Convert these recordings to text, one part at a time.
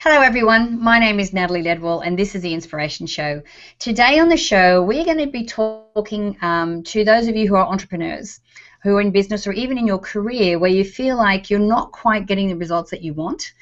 Hello, everyone. My name is Natalie Ledwell, and this is the Inspiration Show. Today on the show, we're going to be talking um, to those of you who are entrepreneurs, who are in business, or even in your career where you feel like you're not quite getting the results that you want,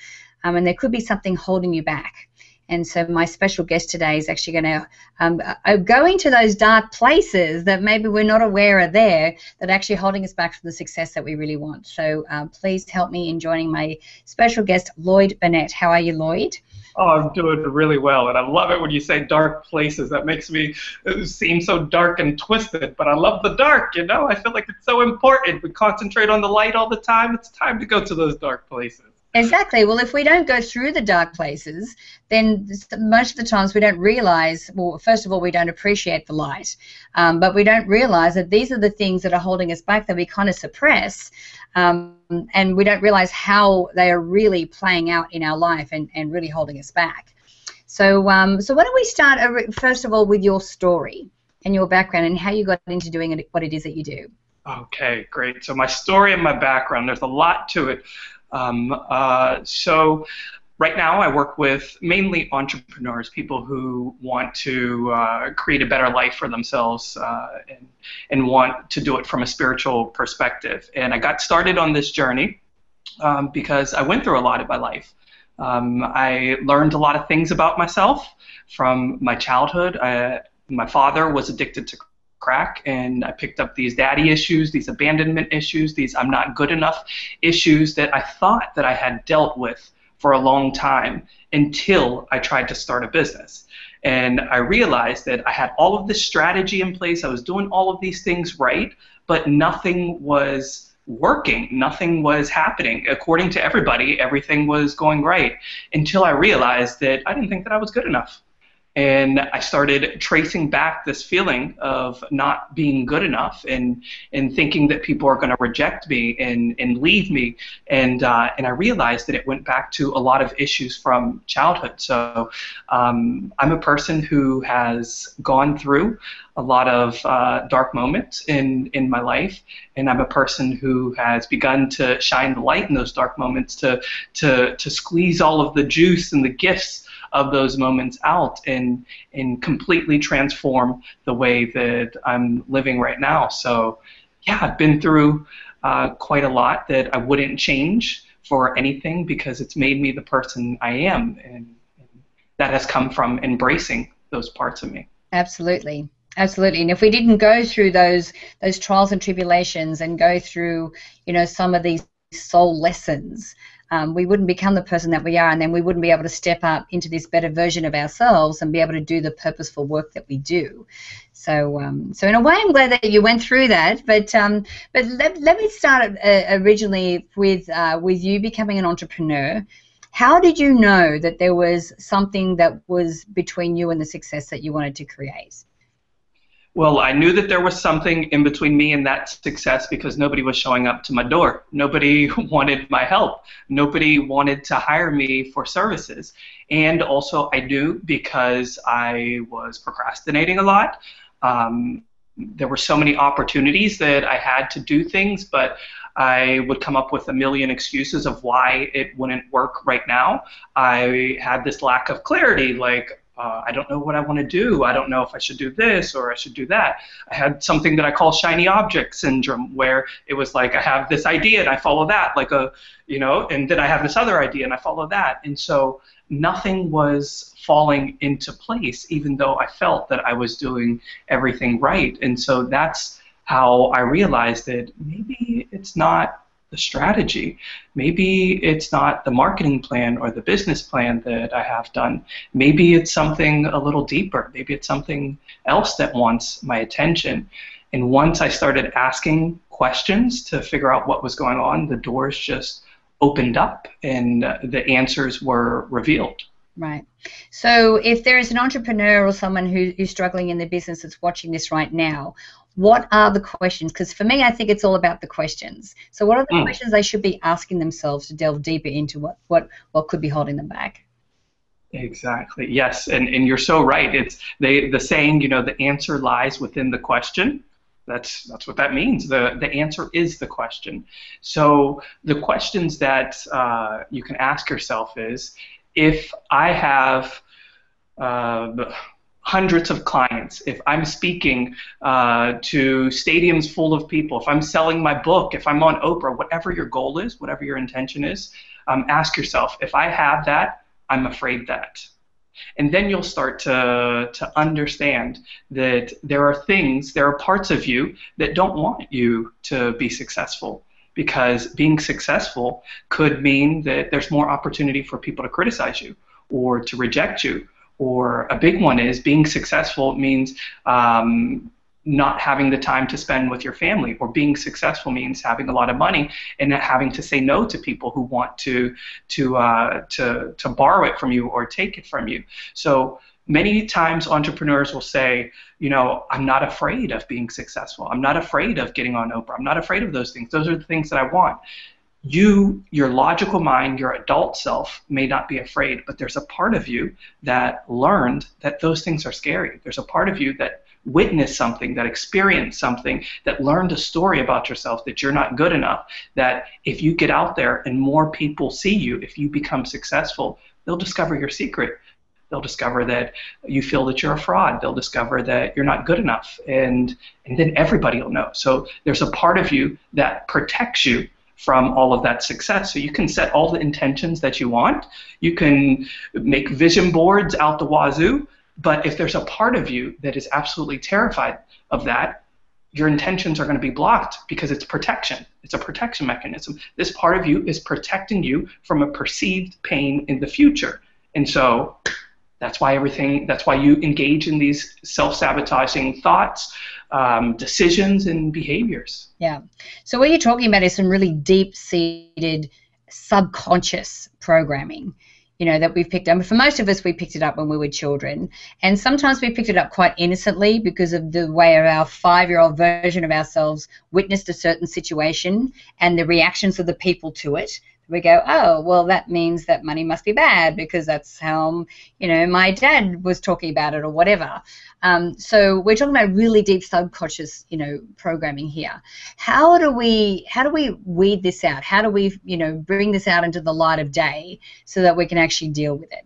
um, and there could be something holding you back. And so my special guest today is actually going to um, uh, go into those dark places that maybe we're not aware are there that are actually holding us back from the success that we really want. So uh, please help me in joining my special guest, Lloyd Burnett. How are you, Lloyd? Oh, I'm doing really well, and I love it when you say dark places. That makes me uh, seem so dark and twisted, but I love the dark, you know? I feel like it's so important. We concentrate on the light all the time. It's time to go to those dark places. Exactly. Well, if we don't go through the dark places, then most of the times we don't realize, well, first of all, we don't appreciate the light, um, but we don't realize that these are the things that are holding us back that we kind of suppress, um, and we don't realize how they are really playing out in our life and, and really holding us back. So, um, so why don't we start, first of all, with your story and your background and how you got into doing it, what it is that you do. Okay, great. So my story and my background, there's a lot to it. Um, uh, so right now I work with mainly entrepreneurs, people who want to uh, create a better life for themselves uh, and, and want to do it from a spiritual perspective. And I got started on this journey um, because I went through a lot in my life. Um, I learned a lot of things about myself from my childhood. I, my father was addicted to crack and I picked up these daddy issues, these abandonment issues, these I'm not good enough issues that I thought that I had dealt with for a long time until I tried to start a business. And I realized that I had all of this strategy in place, I was doing all of these things right, but nothing was working. Nothing was happening. According to everybody, everything was going right until I realized that I didn't think that I was good enough and I started tracing back this feeling of not being good enough and and thinking that people are going to reject me and and leave me and uh, and I realized that it went back to a lot of issues from childhood. So um, I'm a person who has gone through a lot of uh, dark moments in in my life, and I'm a person who has begun to shine the light in those dark moments to to to squeeze all of the juice and the gifts of those moments out and and completely transform the way that I'm living right now. So yeah, I've been through uh, quite a lot that I wouldn't change for anything because it's made me the person I am, and, and that has come from embracing those parts of me. Absolutely. Absolutely, and if we didn't go through those those trials and tribulations and go through, you know, some of these soul lessons, um, we wouldn't become the person that we are, and then we wouldn't be able to step up into this better version of ourselves and be able to do the purposeful work that we do. So, um, so in a way, I'm glad that you went through that. But, um, but let, let me start uh, originally with uh, with you becoming an entrepreneur. How did you know that there was something that was between you and the success that you wanted to create? Well, I knew that there was something in between me and that success because nobody was showing up to my door. Nobody wanted my help. Nobody wanted to hire me for services. And also, I knew because I was procrastinating a lot. Um, there were so many opportunities that I had to do things, but I would come up with a million excuses of why it wouldn't work right now. I had this lack of clarity, like, uh, I don't know what I want to do. I don't know if I should do this or I should do that. I had something that I call shiny object syndrome, where it was like I have this idea and I follow that, like a, you know, and then I have this other idea and I follow that. And so nothing was falling into place, even though I felt that I was doing everything right. And so that's how I realized that maybe it's not the strategy. Maybe it's not the marketing plan or the business plan that I have done. Maybe it's something a little deeper. Maybe it's something else that wants my attention. And once I started asking questions to figure out what was going on, the doors just opened up and the answers were revealed. Right. So, if there is an entrepreneur or someone who's struggling in the business that's watching this right now, what are the questions? Because for me, I think it's all about the questions. So, what are the mm. questions they should be asking themselves to delve deeper into what, what, what could be holding them back? Exactly. Yes, and, and you're so right. It's they the saying, you know, the answer lies within the question. That's that's what that means. The the answer is the question. So the questions that uh, you can ask yourself is if I have uh, hundreds of clients, if I'm speaking uh, to stadiums full of people, if I'm selling my book, if I'm on Oprah, whatever your goal is, whatever your intention is, um, ask yourself, if I have that, I'm afraid that. And then you'll start to, to understand that there are things, there are parts of you that don't want you to be successful because being successful could mean that there's more opportunity for people to criticize you or to reject you. Or a big one is being successful means um, not having the time to spend with your family or being successful means having a lot of money and having to say no to people who want to to uh, to to borrow it from you or take it from you. So many times entrepreneurs will say you know i'm not afraid of being successful. I'm not afraid of getting on oprah. I'm not afraid of those things. Those are the things that i want you, your logical mind, your adult self may not be afraid, but there's a part of you that learned that those things are scary. There's a part of you that witnessed something, that experienced something, that learned a story about yourself that you're not good enough, that if you get out there and more people see you, if you become successful, they'll discover your secret. They'll discover that you feel that you're a fraud. They'll discover that you're not good enough. And, and then everybody will know. So there's a part of you that protects you from all of that success. So you can set all the intentions that you want. You can make vision boards out the wazoo. But if there's a part of you that is absolutely terrified of that, your intentions are going to be blocked because it's protection. It's a protection mechanism. This part of you is protecting you from a perceived pain in the future. And so that's why everything, that's why you engage in these self sabotaging thoughts, um, decisions, and behaviors. Yeah. So, what you're talking about is some really deep seated subconscious programming you know, that we've picked up. For most of us, we picked it up when we were children. And sometimes we picked it up quite innocently because of the way our five year old version of ourselves witnessed a certain situation and the reactions of the people to it we go, oh, well, that means that money must be bad because that's how, you know, my dad was talking about it or whatever. Um, so we're talking about really deep subconscious, you know, programming here. How do we, how do we weed this out? How do we, you know, bring this out into the light of day so that we can actually deal with it?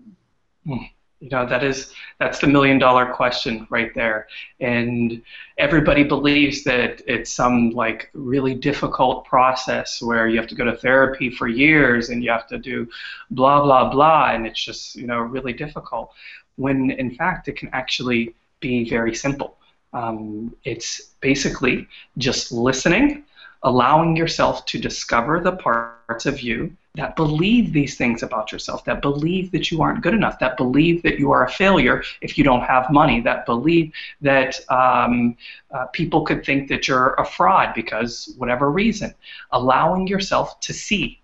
Hmm. You know, that is that's the million dollar question right there. And everybody believes that it's some like really difficult process where you have to go to therapy for years and you have to do blah blah blah and it's just, you know, really difficult. When in fact it can actually be very simple. Um, it's basically just listening, allowing yourself to discover the parts of you that believe these things about yourself, that believe that you aren't good enough, that believe that you are a failure if you don't have money, that believe that um, uh, people could think that you're a fraud because whatever reason. Allowing yourself to see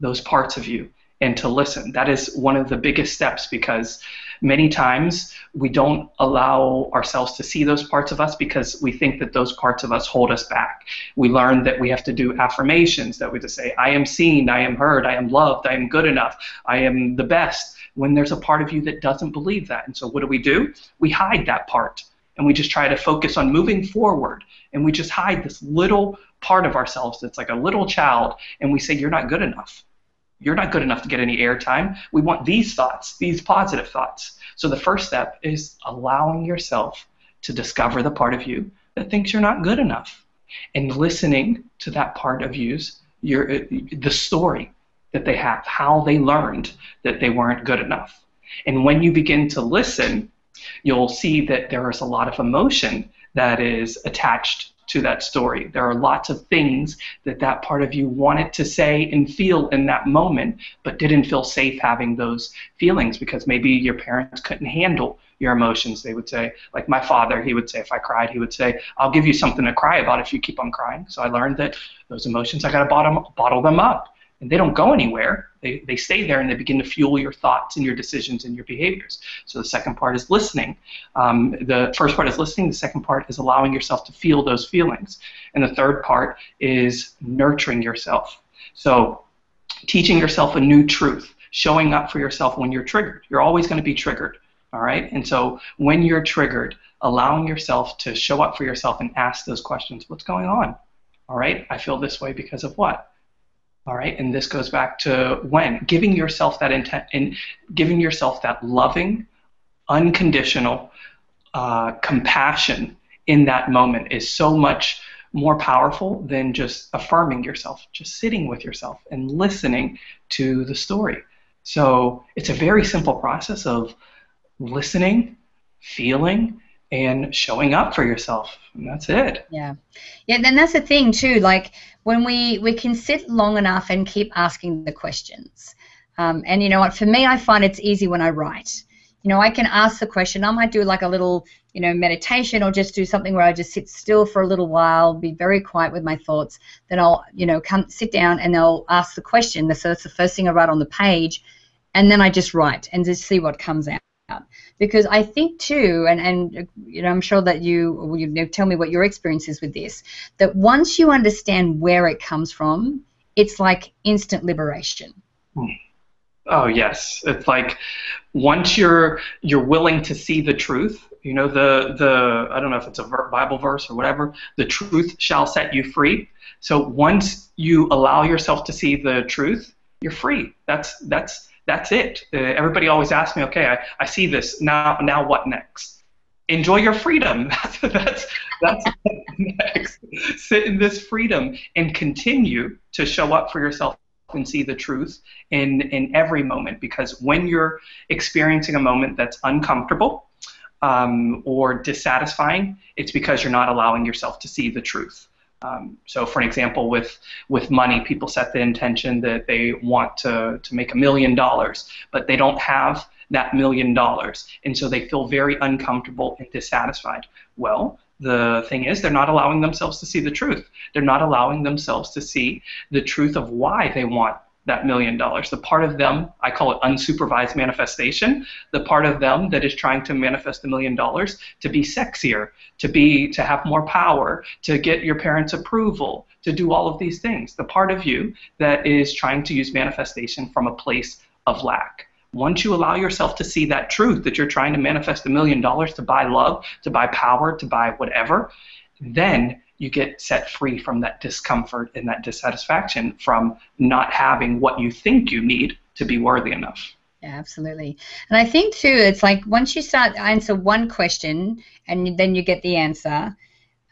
those parts of you and to listen. That is one of the biggest steps because many times we don't allow ourselves to see those parts of us because we think that those parts of us hold us back. We learn that we have to do affirmations, that we just say, I am seen, I am heard, I am loved, I am good enough, I am the best, when there's a part of you that doesn't believe that. And so what do we do? We hide that part and we just try to focus on moving forward and we just hide this little part of ourselves that's like a little child and we say, You're not good enough you're not good enough to get any airtime. We want these thoughts, these positive thoughts. So the first step is allowing yourself to discover the part of you that thinks you're not good enough and listening to that part of you's your the story that they have, how they learned that they weren't good enough. And when you begin to listen, you'll see that there is a lot of emotion that is attached to that story. There are lots of things that that part of you wanted to say and feel in that moment, but didn't feel safe having those feelings because maybe your parents couldn't handle your emotions. They would say, like my father, he would say, if I cried, he would say, I'll give you something to cry about if you keep on crying. So I learned that those emotions, I got to bottle, bottle them up and they don't go anywhere. They, they stay there and they begin to fuel your thoughts and your decisions and your behaviors. So the second part is listening. Um, the first part is listening. The second part is allowing yourself to feel those feelings. And the third part is nurturing yourself. So teaching yourself a new truth, showing up for yourself when you're triggered. You're always going to be triggered. All right. And so when you're triggered, allowing yourself to show up for yourself and ask those questions. What's going on? All right. I feel this way because of what? All right, and this goes back to when giving yourself that intent and giving yourself that loving, unconditional uh, compassion in that moment is so much more powerful than just affirming yourself, just sitting with yourself and listening to the story. So it's a very simple process of listening, feeling, and showing up for yourself. And that's it. Yeah. Yeah, then that's the thing too. Like when we we can sit long enough and keep asking the questions. Um, and you know what, for me I find it's easy when I write. You know, I can ask the question. I might do like a little, you know, meditation or just do something where I just sit still for a little while, be very quiet with my thoughts. Then I'll, you know, come sit down and I'll ask the question. So that's the first thing I write on the page, and then I just write and just see what comes out because I think too, and and you know, I'm sure that you you know, tell me what your experience is with this. That once you understand where it comes from, it's like instant liberation. Hmm. Oh yes, it's like once you're you're willing to see the truth. You know the the I don't know if it's a Bible verse or whatever. The truth shall set you free. So once you allow yourself to see the truth, you're free. That's that's that's it. Uh, everybody always asks me, okay, I, I see this. Now, now what next? Enjoy your freedom. that's that's next. Sit in this freedom and continue to show up for yourself and see the truth in in every moment. Because when you're experiencing a moment that's uncomfortable um, or dissatisfying, it's because you're not allowing yourself to see the truth. Um, so, for an example, with with money, people set the intention that they want to to make a million dollars, but they don't have that million dollars, and so they feel very uncomfortable and dissatisfied. Well, the thing is, they're not allowing themselves to see the truth. They're not allowing themselves to see the truth of why they want that million dollars. The part of them, I call it unsupervised manifestation, the part of them that is trying to manifest a million dollars to be sexier, to be to have more power, to get your parents' approval, to do all of these things. The part of you that is trying to use manifestation from a place of lack. Once you allow yourself to see that truth that you're trying to manifest a million dollars to buy love, to buy power, to buy whatever, then you get set free from that discomfort and that dissatisfaction from not having what you think you need to be worthy enough. Absolutely. And I think too, it's like once you start answer one question and then you get the answer,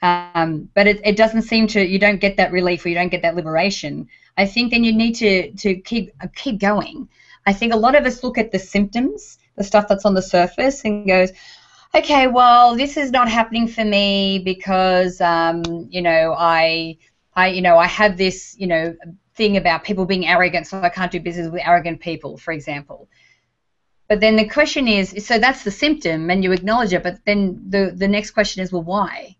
um, but it, it doesn't seem to you don't get that relief or you don't get that liberation. I think then you need to to keep uh, keep going. I think a lot of us look at the symptoms, the stuff that's on the surface, and goes, okay, well, this is not happening for me because, um, you know, I, I, you know, I have this, you know, thing about people being arrogant, so I can't do business with arrogant people, for example. But then the question is, so that's the symptom, and you acknowledge it. But then the the next question is, well, why?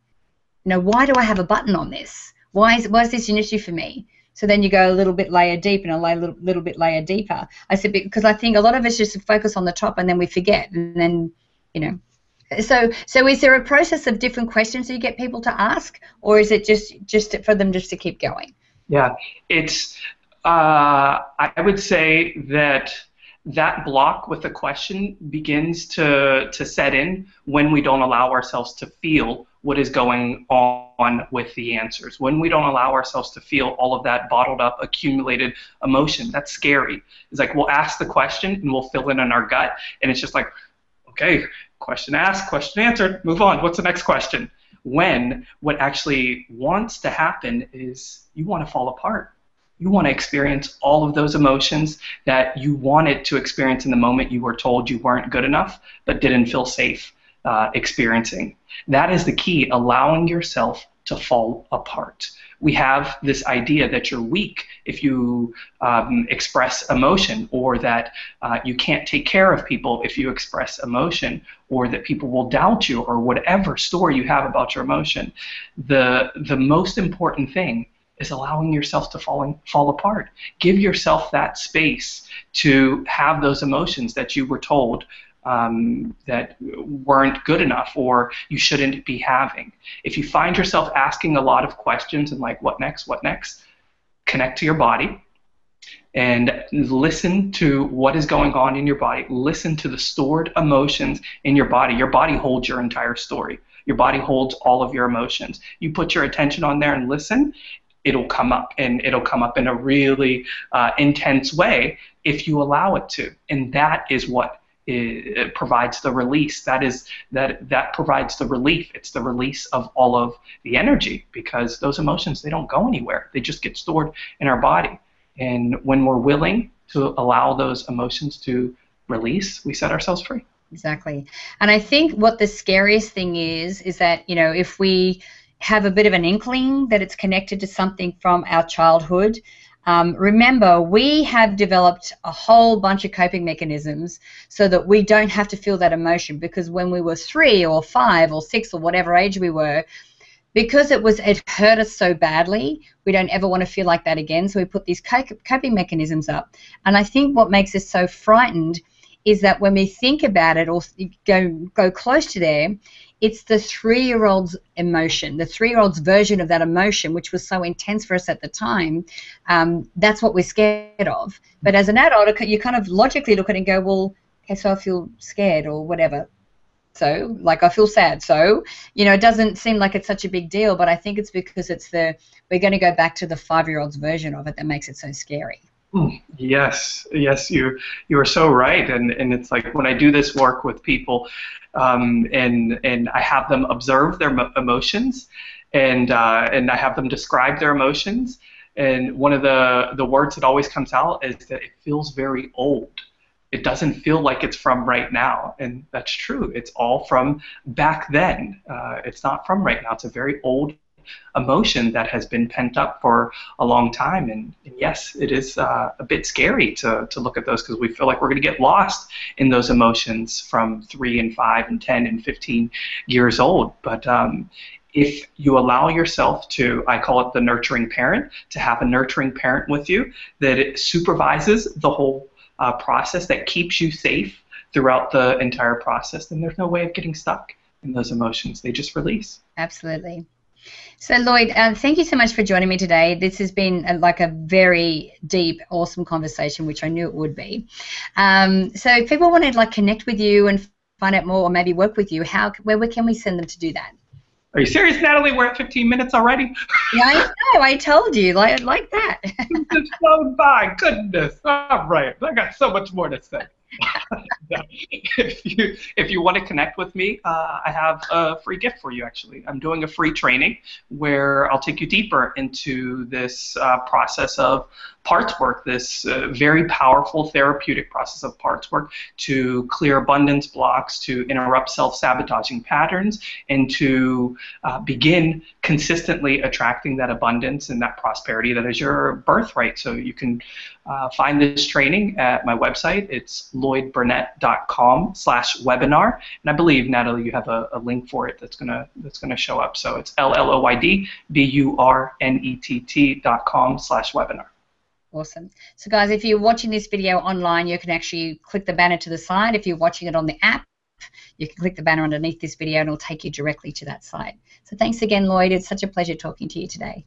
You know, why do I have a button on this? Why is why is this an issue for me? So then you go a little bit layer deep and a little, little bit layer deeper. I said because I think a lot of us just focus on the top and then we forget, and then you know so, so is there a process of different questions that you get people to ask, or is it just just for them just to keep going? Yeah, it's. Uh, I would say that that block with the question begins to to set in when we don't allow ourselves to feel what is going on with the answers. When we don't allow ourselves to feel all of that bottled up, accumulated emotion, that's scary. It's like we'll ask the question and we'll fill in in our gut, and it's just like, okay, question asked, question answered, move on. What's the next question? When what actually wants to happen is you want to fall apart. You want to experience all of those emotions that you wanted to experience in the moment you were told you weren't good enough but didn't feel safe uh, experiencing. That is the key, allowing yourself to fall apart we have this idea that you're weak if you um, express emotion, or that uh, you can't take care of people if you express emotion, or that people will doubt you, or whatever story you have about your emotion. The, the most important thing is allowing yourself to fall, fall apart. Give yourself that space to have those emotions that you were told um, that weren't good enough or you shouldn't be having. If you find yourself asking a lot of questions and like, what next, what next, connect to your body and listen to what is going on in your body. Listen to the stored emotions in your body. Your body holds your entire story. Your body holds all of your emotions. You put your attention on there and listen, it'll come up, and it'll come up in a really uh, intense way if you allow it to. And that is what it provides the release. That is that that provides the relief. It's the release of all of the energy because those emotions they don't go anywhere. They just get stored in our body. And when we're willing to allow those emotions to release, we set ourselves free. Exactly. And I think what the scariest thing is is that, you know, if we have a bit of an inkling that it's connected to something from our childhood, um, remember, we have developed a whole bunch of coping mechanisms so that we don't have to feel that emotion because when we were three or five or six or whatever age we were, because it was it hurt us so badly, we don't ever want to feel like that again. So we put these coping mechanisms up. And I think what makes us so frightened is that when we think about it or go go close to there, it's the three-year-old's emotion, the three-year-old's version of that emotion, which was so intense for us at the time. Um, that's what we're scared of. But as an adult, you kind of logically look at it and go, well, okay, so I feel scared or whatever. So, like, I feel sad. So, you know, it doesn't seem like it's such a big deal, but I think it's because it's the we're going to go back to the five-year-old's version of it that makes it so scary. Mm, yes, yes, you you are so right, and and it's like when I do this work with people, um, and and I have them observe their emotions, and uh, and I have them describe their emotions, and one of the the words that always comes out is that it feels very old. It doesn't feel like it's from right now, and that's true. It's all from back then. Uh, it's not from right now. It's a very old emotion that has been pent up for a long time. And, and yes, it is uh, a bit scary to, to look at those because we feel like we're going to get lost in those emotions from three and five and 10 and 15 years old. But um, if you allow yourself to, I call it the nurturing parent, to have a nurturing parent with you that supervises the whole uh, process, that keeps you safe throughout the entire process, then there's no way of getting stuck in those emotions. They just release. Absolutely. So, Lloyd, uh, thank you so much for joining me today. This has been a, uh, like a very deep, awesome conversation, which I knew it would be. Um, so, if people want to like connect with you and find out more, or maybe work with you, how where, where can we send them to do that? Are you serious, Natalie? We're at 15 minutes already. yeah, I know. I told you, like like that. it's flown by. Goodness. All right. I got so much more to say. If you if you want to connect with me, uh, I have a free gift for you. Actually, I'm doing a free training where I'll take you deeper into this uh, process of parts work, this uh, very powerful therapeutic process of parts work to clear abundance blocks, to interrupt self-sabotaging patterns, and to uh, begin consistently attracting that abundance and that prosperity that is your birthright. So you can uh, find this training at my website. It's lloydburnett.com slash webinar. And I believe, Natalie, you have a, a link for it that's gonna that's gonna show up. So it's L-L-O-Y-D B-U-R-N-E-T-T dot com slash webinar. Awesome. So guys, if you're watching this video online, you can actually click the banner to the side. If you're watching it on the app, you can click the banner underneath this video and it'll take you directly to that site. So thanks again, Lloyd. It's such a pleasure talking to you today.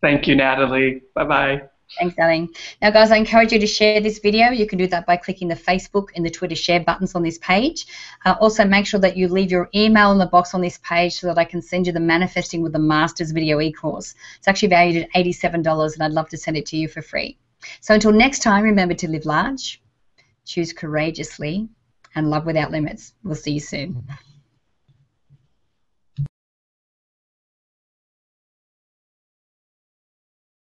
Thank you, Natalie. Bye-bye. Thanks, darling. Now, guys, I encourage you to share this video. You can do that by clicking the Facebook and the Twitter share buttons on this page. Uh, also, make sure that you leave your email in the box on this page so that I can send you the Manifesting with the Masters video e-course. It's actually valued at $87, and I'd love to send it to you for free. So until next time, remember to live large, choose courageously, and love without limits. We'll see you soon.